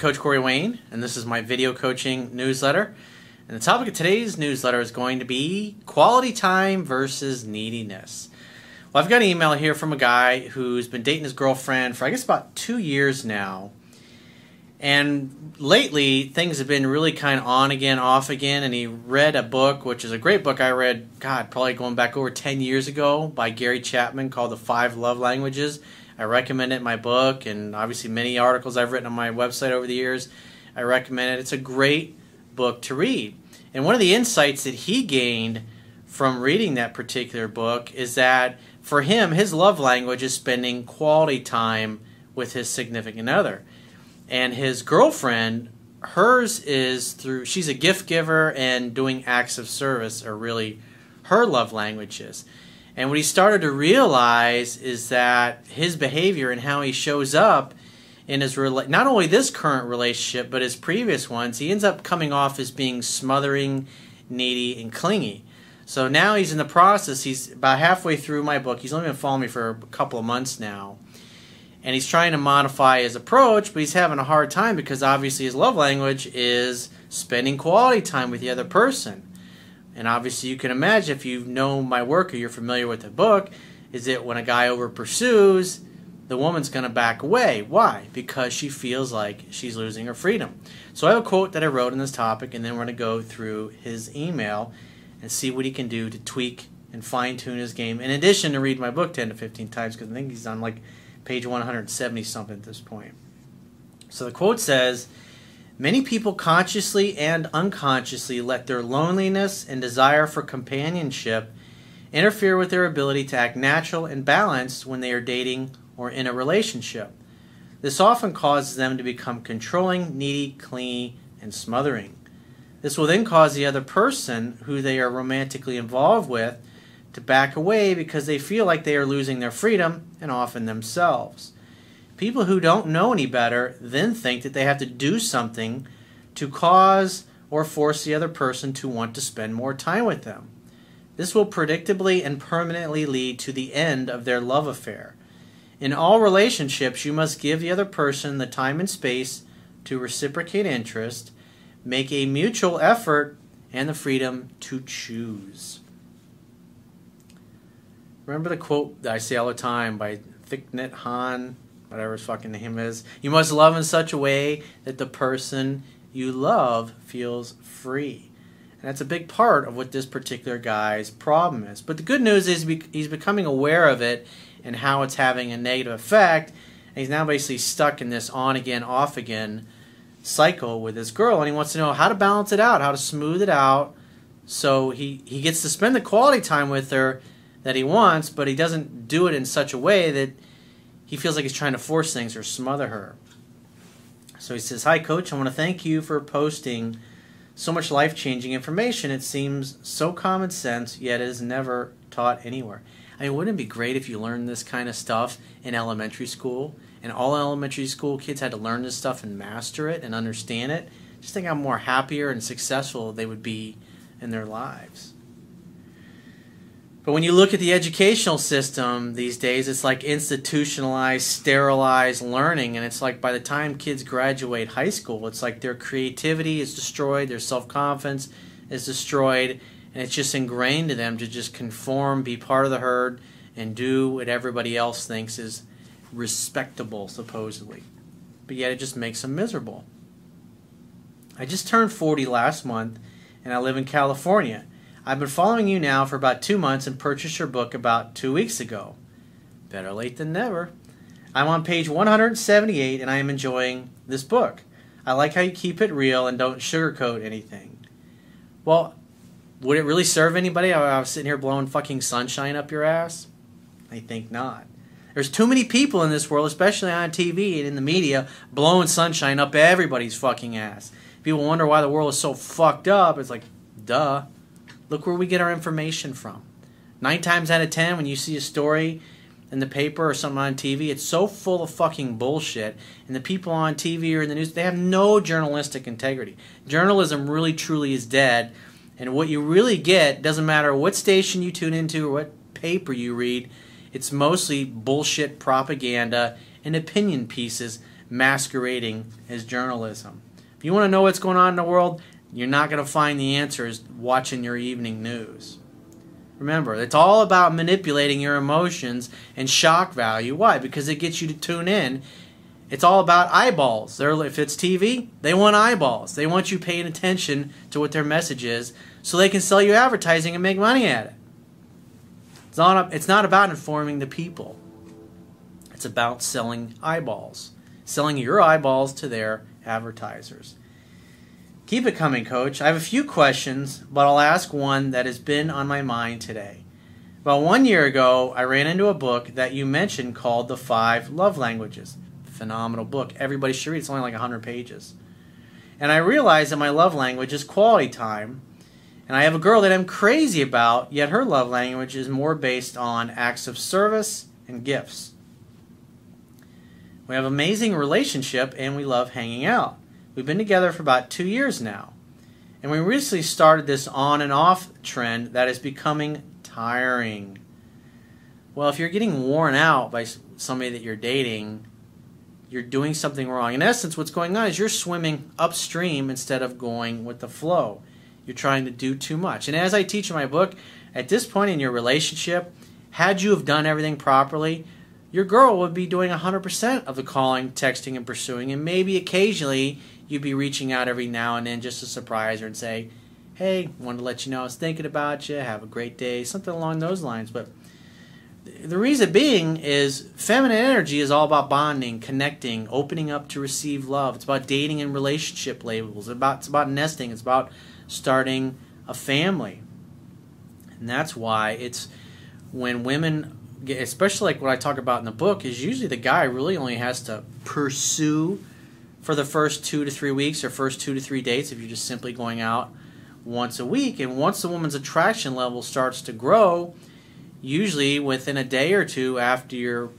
Coach Corey Wayne, and this is my video coaching newsletter. And the topic of today's newsletter is going to be quality time versus neediness. Well, I've got an email here from a guy who's been dating his girlfriend for, I guess, about two years now. And lately, things have been really kind of on again, off again. And he read a book, which is a great book I read, God, probably going back over 10 years ago by Gary Chapman called The Five Love Languages. I recommend it in my book, and obviously many articles I've written on my website over the years. I recommend it. It's a great book to read. And one of the insights that he gained from reading that particular book is that for him, his love language is spending quality time with his significant other. And his girlfriend, hers is through, she's a gift giver and doing acts of service are really her love languages. And what he started to realize is that his behavior and how he shows up in his rela- not only this current relationship but his previous ones, he ends up coming off as being smothering, needy, and clingy. So now he's in the process. He's about halfway through my book. He's only been following me for a couple of months now. And he's trying to modify his approach, but he's having a hard time because obviously his love language is spending quality time with the other person. And obviously, you can imagine if you know my work or you're familiar with the book, is that when a guy over pursues, the woman's going to back away. Why? Because she feels like she's losing her freedom. So I have a quote that I wrote on this topic, and then we're going to go through his email and see what he can do to tweak and fine tune his game. In addition to read my book 10 to 15 times, because I think he's on like page 170 something at this point. So the quote says, Many people consciously and unconsciously let their loneliness and desire for companionship interfere with their ability to act natural and balanced when they are dating or in a relationship. This often causes them to become controlling, needy, clingy, and smothering. This will then cause the other person who they are romantically involved with to back away because they feel like they are losing their freedom and often themselves. People who don't know any better then think that they have to do something to cause or force the other person to want to spend more time with them. This will predictably and permanently lead to the end of their love affair. In all relationships, you must give the other person the time and space to reciprocate interest, make a mutual effort, and the freedom to choose. Remember the quote that I say all the time by Thich Nhat Hanh whatever his fucking name is. You must love in such a way that the person you love feels free. And that's a big part of what this particular guy's problem is. But the good news is he's becoming aware of it and how it's having a negative effect. And he's now basically stuck in this on again, off again cycle with this girl. And he wants to know how to balance it out, how to smooth it out. So he, he gets to spend the quality time with her that he wants, but he doesn't do it in such a way that he feels like he's trying to force things or smother her. So he says, Hi, coach. I want to thank you for posting so much life changing information. It seems so common sense, yet is never taught anywhere. I mean, wouldn't it be great if you learned this kind of stuff in elementary school? And all elementary school kids had to learn this stuff and master it and understand it. Just think how more happier and successful they would be in their lives. But when you look at the educational system these days, it's like institutionalized, sterilized learning. And it's like by the time kids graduate high school, it's like their creativity is destroyed, their self confidence is destroyed, and it's just ingrained to them to just conform, be part of the herd, and do what everybody else thinks is respectable, supposedly. But yet it just makes them miserable. I just turned 40 last month, and I live in California. I've been following you now for about two months and purchased your book about two weeks ago. Better late than never. I'm on page 178 and I am enjoying this book. I like how you keep it real and don't sugarcoat anything. Well, would it really serve anybody? I was sitting here blowing fucking sunshine up your ass? I think not. There's too many people in this world, especially on TV and in the media, blowing sunshine up everybody's fucking ass. People wonder why the world is so fucked up. It's like, duh. Look where we get our information from. Nine times out of ten, when you see a story in the paper or something on TV, it's so full of fucking bullshit. And the people on TV or in the news, they have no journalistic integrity. Journalism really truly is dead. And what you really get doesn't matter what station you tune into or what paper you read, it's mostly bullshit propaganda and opinion pieces masquerading as journalism. If you want to know what's going on in the world, you're not going to find the answers watching your evening news. Remember, it's all about manipulating your emotions and shock value. Why? Because it gets you to tune in. It's all about eyeballs. They're, if it's TV, they want eyeballs. They want you paying attention to what their message is so they can sell you advertising and make money at it. It's not, it's not about informing the people. It's about selling eyeballs, selling your eyeballs to their advertisers. Keep it coming, coach. I have a few questions, but I'll ask one that has been on my mind today. About one year ago, I ran into a book that you mentioned called The Five Love Languages. Phenomenal book. Everybody should read it. It's only like 100 pages. And I realized that my love language is quality time. And I have a girl that I'm crazy about, yet her love language is more based on acts of service and gifts. We have an amazing relationship and we love hanging out. We've been together for about two years now. And we recently started this on and off trend that is becoming tiring. Well, if you're getting worn out by somebody that you're dating, you're doing something wrong. In essence, what's going on is you're swimming upstream instead of going with the flow. You're trying to do too much. And as I teach in my book, at this point in your relationship, had you have done everything properly, your girl would be doing 100% of the calling, texting, and pursuing, and maybe occasionally you'd be reaching out every now and then just to surprise her and say, hey, wanted to let you know I was thinking about you, have a great day, something along those lines. But the reason being is feminine energy is all about bonding, connecting, opening up to receive love. It's about dating and relationship labels. It's about, it's about nesting. It's about starting a family. And that's why it's when women, especially like what I talk about in the book, is usually the guy really only has to pursue for the first two to three weeks or first two to three dates if you're just simply going out once a week. And once the woman's attraction level starts to grow, usually within a day or two after your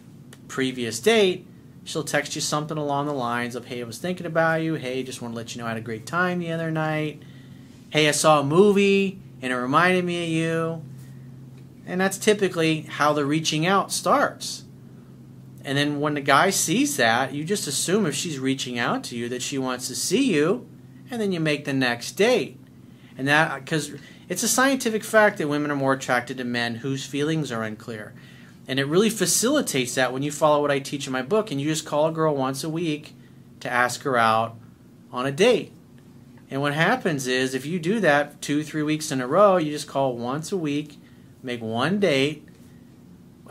previous date, she'll text you something along the lines of, Hey, I was thinking about you. Hey, just want to let you know I had a great time the other night. Hey, I saw a movie and it reminded me of you. And that's typically how the reaching out starts. And then when the guy sees that, you just assume if she's reaching out to you that she wants to see you, and then you make the next date. And that, because it's a scientific fact that women are more attracted to men whose feelings are unclear. And it really facilitates that when you follow what I teach in my book and you just call a girl once a week to ask her out on a date. And what happens is if you do that two, three weeks in a row, you just call once a week, make one date,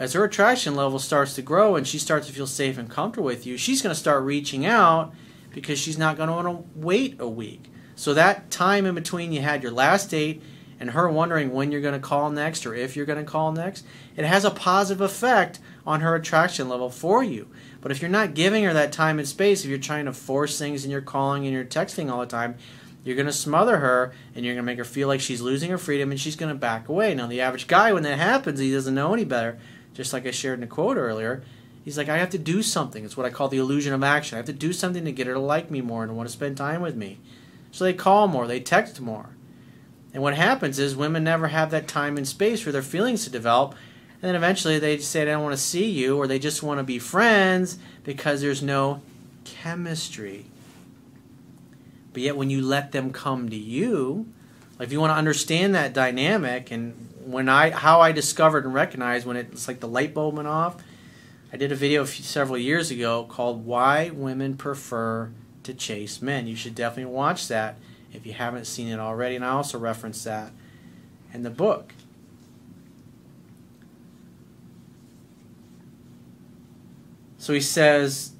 as her attraction level starts to grow and she starts to feel safe and comfortable with you, she's going to start reaching out because she's not going to want to wait a week. So that time in between you had your last date and her wondering when you're going to call next or if you're going to call next, it has a positive effect on her attraction level for you. But if you're not giving her that time and space, if you're trying to force things and you're calling and you're texting all the time, you're going to smother her and you're going to make her feel like she's losing her freedom and she's going to back away. Now, the average guy, when that happens, he doesn't know any better just like I shared in the quote earlier. He's like, I have to do something. It's what I call the illusion of action. I have to do something to get her to like me more and want to spend time with me. So they call more, they text more. And what happens is women never have that time and space for their feelings to develop. And then eventually they say I don't want to see you or they just want to be friends because there's no chemistry. But yet when you let them come to you, like if you want to understand that dynamic and when I how I discovered and recognized when it's like the light bulb went off. I did a video few, several years ago called "Why Women Prefer to Chase Men." You should definitely watch that if you haven't seen it already, and I also reference that in the book. So he says,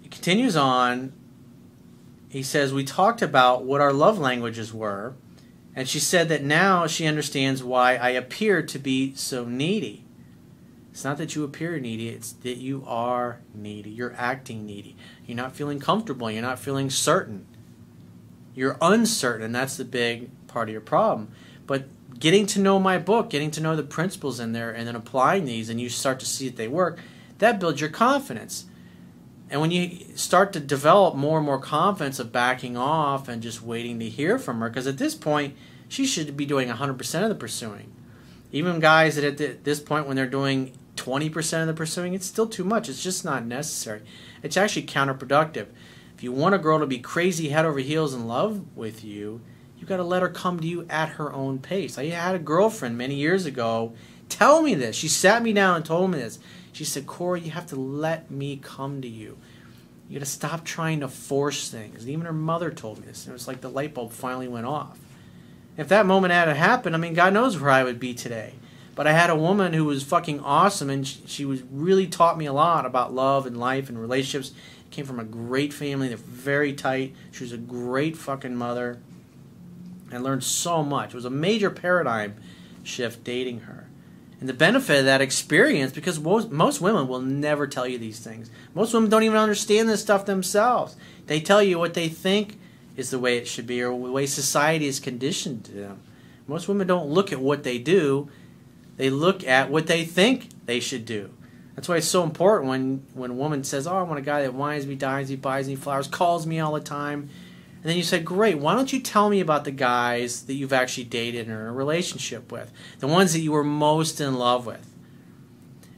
he continues on. He says, We talked about what our love languages were and she said that now she understands why I appear to be so needy. It's not that you appear needy, it's that you are needy. You're acting needy. You're not feeling comfortable. You're not feeling certain. You're uncertain, and that's the big part of your problem. But getting to know my book, getting to know the principles in there, and then applying these, and you start to see that they work, that builds your confidence. And when you start to develop more and more confidence of backing off and just waiting to hear from her, because at this point, she should be doing 100% of the pursuing. Even guys that at this point, when they're doing 20% of the pursuing, it's still too much. It's just not necessary. It's actually counterproductive. If you want a girl to be crazy head over heels in love with you, you've got to let her come to you at her own pace. I had a girlfriend many years ago tell me this. She sat me down and told me this. She said, Corey, you have to let me come to you. You got to stop trying to force things. And even her mother told me this. It was like the light bulb finally went off. If that moment had happened, I mean, God knows where I would be today. But I had a woman who was fucking awesome, and she, she was really taught me a lot about love and life and relationships. Came from a great family. They're very tight. She was a great fucking mother. I learned so much. It was a major paradigm shift dating her. And the benefit of that experience, because most, most women will never tell you these things. Most women don't even understand this stuff themselves. They tell you what they think is the way it should be or the way society is conditioned to them. Most women don't look at what they do, they look at what they think they should do. That's why it's so important when, when a woman says, Oh, I want a guy that wines me, dines me, buys me flowers, calls me all the time. And then you say, Great, why don't you tell me about the guys that you've actually dated or in a relationship with? The ones that you were most in love with.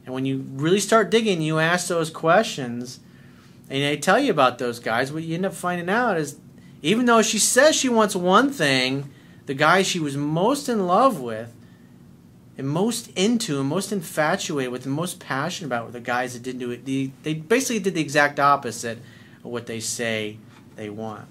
And when you really start digging, you ask those questions, and they tell you about those guys. What you end up finding out is even though she says she wants one thing, the guy she was most in love with and most into and most infatuated with and most passionate about were the guys that didn't do it. The, they basically did the exact opposite of what they say they want.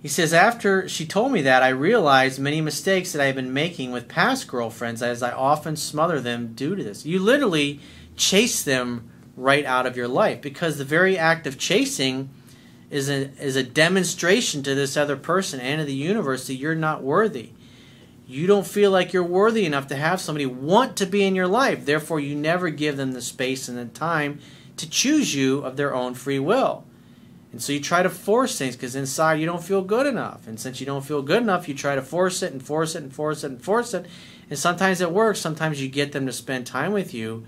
He says, After she told me that, I realized many mistakes that I had been making with past girlfriends as I often smother them due to this. You literally chase them right out of your life because the very act of chasing is a, is a demonstration to this other person and to the universe that you're not worthy. You don't feel like you're worthy enough to have somebody want to be in your life. Therefore, you never give them the space and the time to choose you of their own free will. And so you try to force things because inside you don't feel good enough. And since you don't feel good enough, you try to force it and force it and force it and force it. And sometimes it works. Sometimes you get them to spend time with you.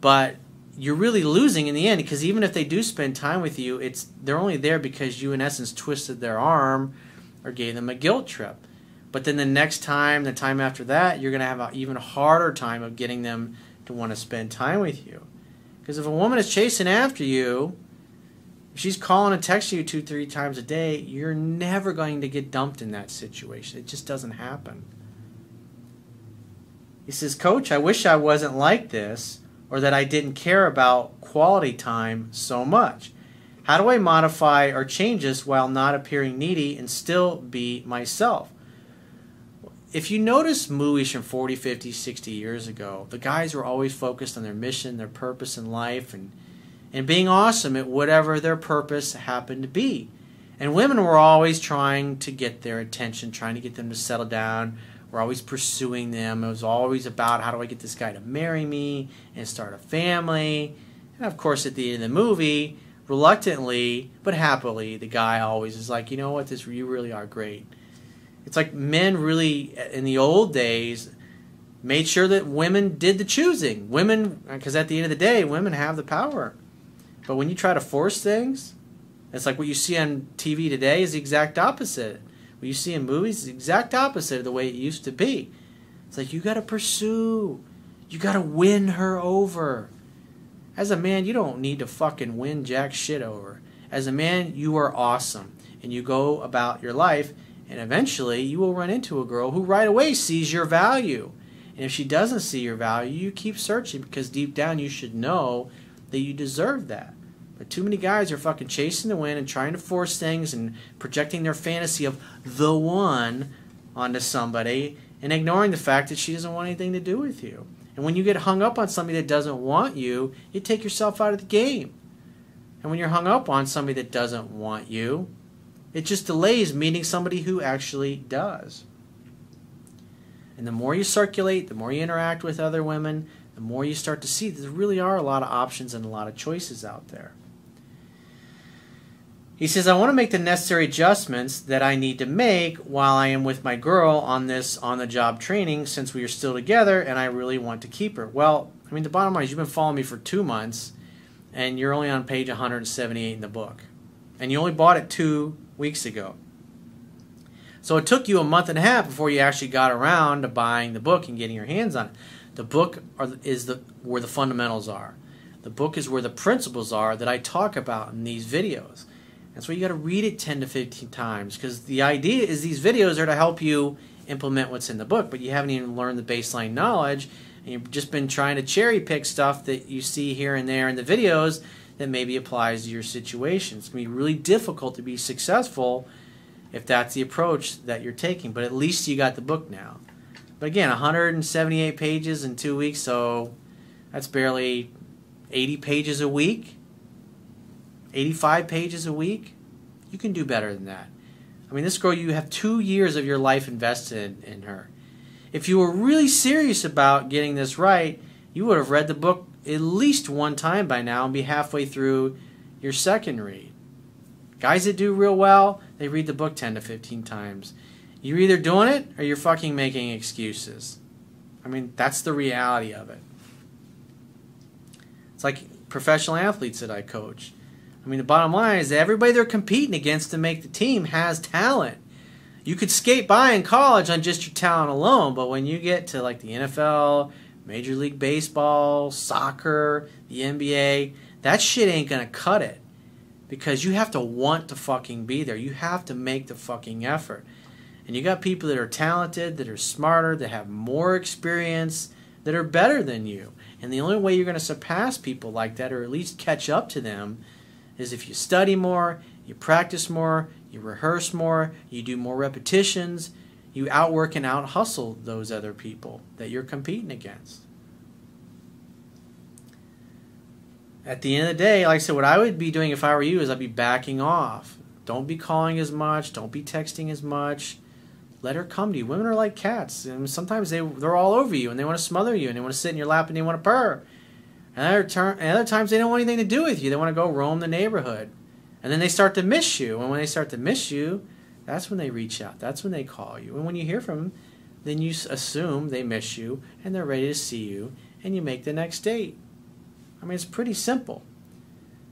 But you're really losing in the end because even if they do spend time with you, it's they're only there because you in essence twisted their arm or gave them a guilt trip. But then the next time, the time after that, you're going to have an even harder time of getting them to want to spend time with you. Because if a woman is chasing after you, if she's calling and texting you two, three times a day, you're never going to get dumped in that situation. It just doesn't happen. He says, Coach, I wish I wasn't like this or that I didn't care about quality time so much? How do I modify or change this while not appearing needy and still be myself? If you notice movies from 40, 50, 60 years ago, the guys were always focused on their mission, their purpose in life, and, and being awesome at whatever their purpose happened to be. And women were always trying to get their attention, trying to get them to settle down, we're always pursuing them. It was always about how do I get this guy to marry me and start a family. And of course, at the end of the movie, reluctantly but happily, the guy always is like, you know what, this you really are great. It's like men really in the old days made sure that women did the choosing. Women, because at the end of the day, women have the power. But when you try to force things, it's like what you see on TV today is the exact opposite what you see in movies is the exact opposite of the way it used to be. It's like you got to pursue, you got to win her over. As a man, you don't need to fucking win jack shit over. As a man, you are awesome, and you go about your life, and eventually you will run into a girl who right away sees your value. And if she doesn't see your value, you keep searching because deep down you should know that you deserve that. But too many guys are fucking chasing the wind and trying to force things and projecting their fantasy of the one onto somebody and ignoring the fact that she doesn't want anything to do with you. And when you get hung up on somebody that doesn't want you, you take yourself out of the game. And when you're hung up on somebody that doesn't want you, it just delays meeting somebody who actually does. And the more you circulate, the more you interact with other women, the more you start to see there really are a lot of options and a lot of choices out there. He says, I want to make the necessary adjustments that I need to make while I am with my girl on this on the job training since we are still together and I really want to keep her. Well, I mean, the bottom line is you've been following me for two months and you're only on page 178 in the book. And you only bought it two weeks ago. So it took you a month and a half before you actually got around to buying the book and getting your hands on it. The book are, is the where the fundamentals are. The book is where the principles are that I talk about in these videos. That's why you got to read it 10 to 15 times because the idea is these videos are to help you implement what's in the book, but you haven't even learned the baseline knowledge and you've just been trying to cherry pick stuff that you see here and there in the videos that maybe applies to your situation. It's going to be really difficult to be successful if that's the approach that you're taking, but at least you got the book now. But again, 178 pages in two weeks, so that's barely 80 pages a week, 85 pages a week. You can do better than that. I mean, this girl, you have two years of your life invested in, in her. If you were really serious about getting this right, you would have read the book at least one time by now and be halfway through your second read. Guys that do real well, they read the book 10 to 15 times. You're either doing it or you're fucking making excuses. I mean, that's the reality of it. It's like professional athletes that I coach. I mean, the bottom line is that everybody they're competing against to make the team has talent. You could skate by in college on just your talent alone, but when you get to like the NFL, Major League Baseball, soccer, the NBA, that shit ain't gonna cut it. Because you have to want to fucking be there. You have to make the fucking effort. And you got people that are talented, that are smarter, that have more experience, that are better than you. And the only way you're going to surpass people like that, or at least catch up to them, is if you study more, you practice more, you rehearse more, you do more repetitions, you outwork and out hustle those other people that you're competing against. At the end of the day, like I said, what I would be doing if I were you is I'd be backing off. Don't be calling as much, don't be texting as much. Let her come to you. Women are like cats. And sometimes they they're all over you and they want to smother you and they want to sit in your lap and they want to purr. And other, ter- and other times they don't want anything to do with you. They want to go roam the neighborhood. And then they start to miss you. And when they start to miss you, that's when they reach out. That's when they call you. And when you hear from them, then you assume they miss you and they're ready to see you and you make the next date. I mean, it's pretty simple.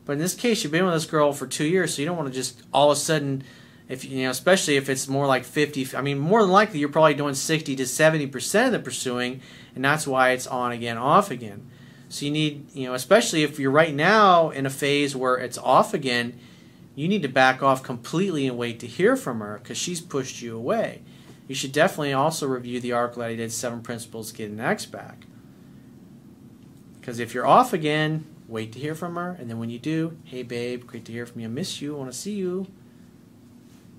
But in this case, you've been with this girl for two years, so you don't want to just all of a sudden, if you know, especially if it's more like 50, I mean, more than likely you're probably doing 60 to 70% of the pursuing, and that's why it's on again, off again. So you need, you know, especially if you're right now in a phase where it's off again, you need to back off completely and wait to hear from her because she's pushed you away. You should definitely also review the article that I did, Seven Principles to Get an Ex Back. Because if you're off again, wait to hear from her. And then when you do, hey babe, great to hear from you. I miss you. I want to see you.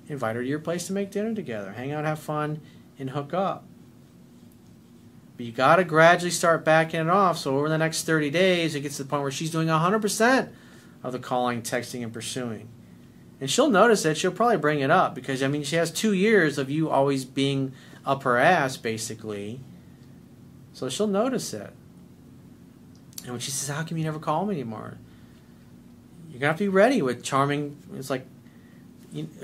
Invite her to your place to make dinner together. Hang out, have fun, and hook up. But you got to gradually start backing it off. So over the next 30 days, it gets to the point where she's doing 100% of the calling, texting, and pursuing. And she'll notice it. She'll probably bring it up because, I mean, she has two years of you always being up her ass, basically. So she'll notice it. And when she says, How come you never call me anymore? You're going to have to be ready with charming. It's like,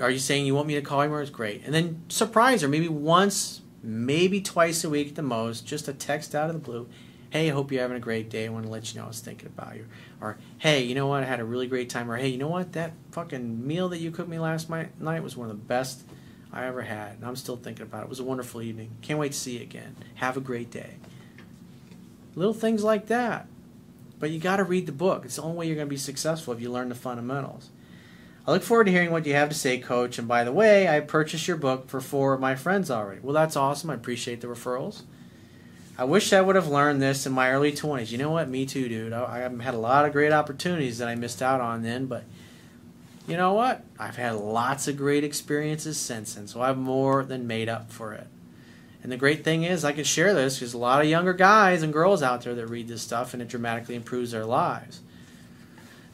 Are you saying you want me to call you more? It's great. And then surprise her, maybe once, maybe twice a week at the most, just a text out of the blue hey, I hope you're having a great day. I want to let you know I was thinking about you. Or, hey, you know what? I had a really great time. Or, hey, you know what? That fucking meal that you cooked me last night was one of the best I ever had. And I'm still thinking about it. It was a wonderful evening. Can't wait to see you again. Have a great day. Little things like that. But you got to read the book. It's the only way you're going to be successful if you learn the fundamentals. I look forward to hearing what you have to say, Coach. And by the way, I purchased your book for four of my friends already. Well, that's awesome. I appreciate the referrals. I wish I would have learned this in my early 20s. You know what? Me too, dude. I, I had a lot of great opportunities that I missed out on then, but you know what? I've had lots of great experiences since then, so I've more than made up for it. And the great thing is, I can share this because a lot of younger guys and girls out there that read this stuff, and it dramatically improves their lives.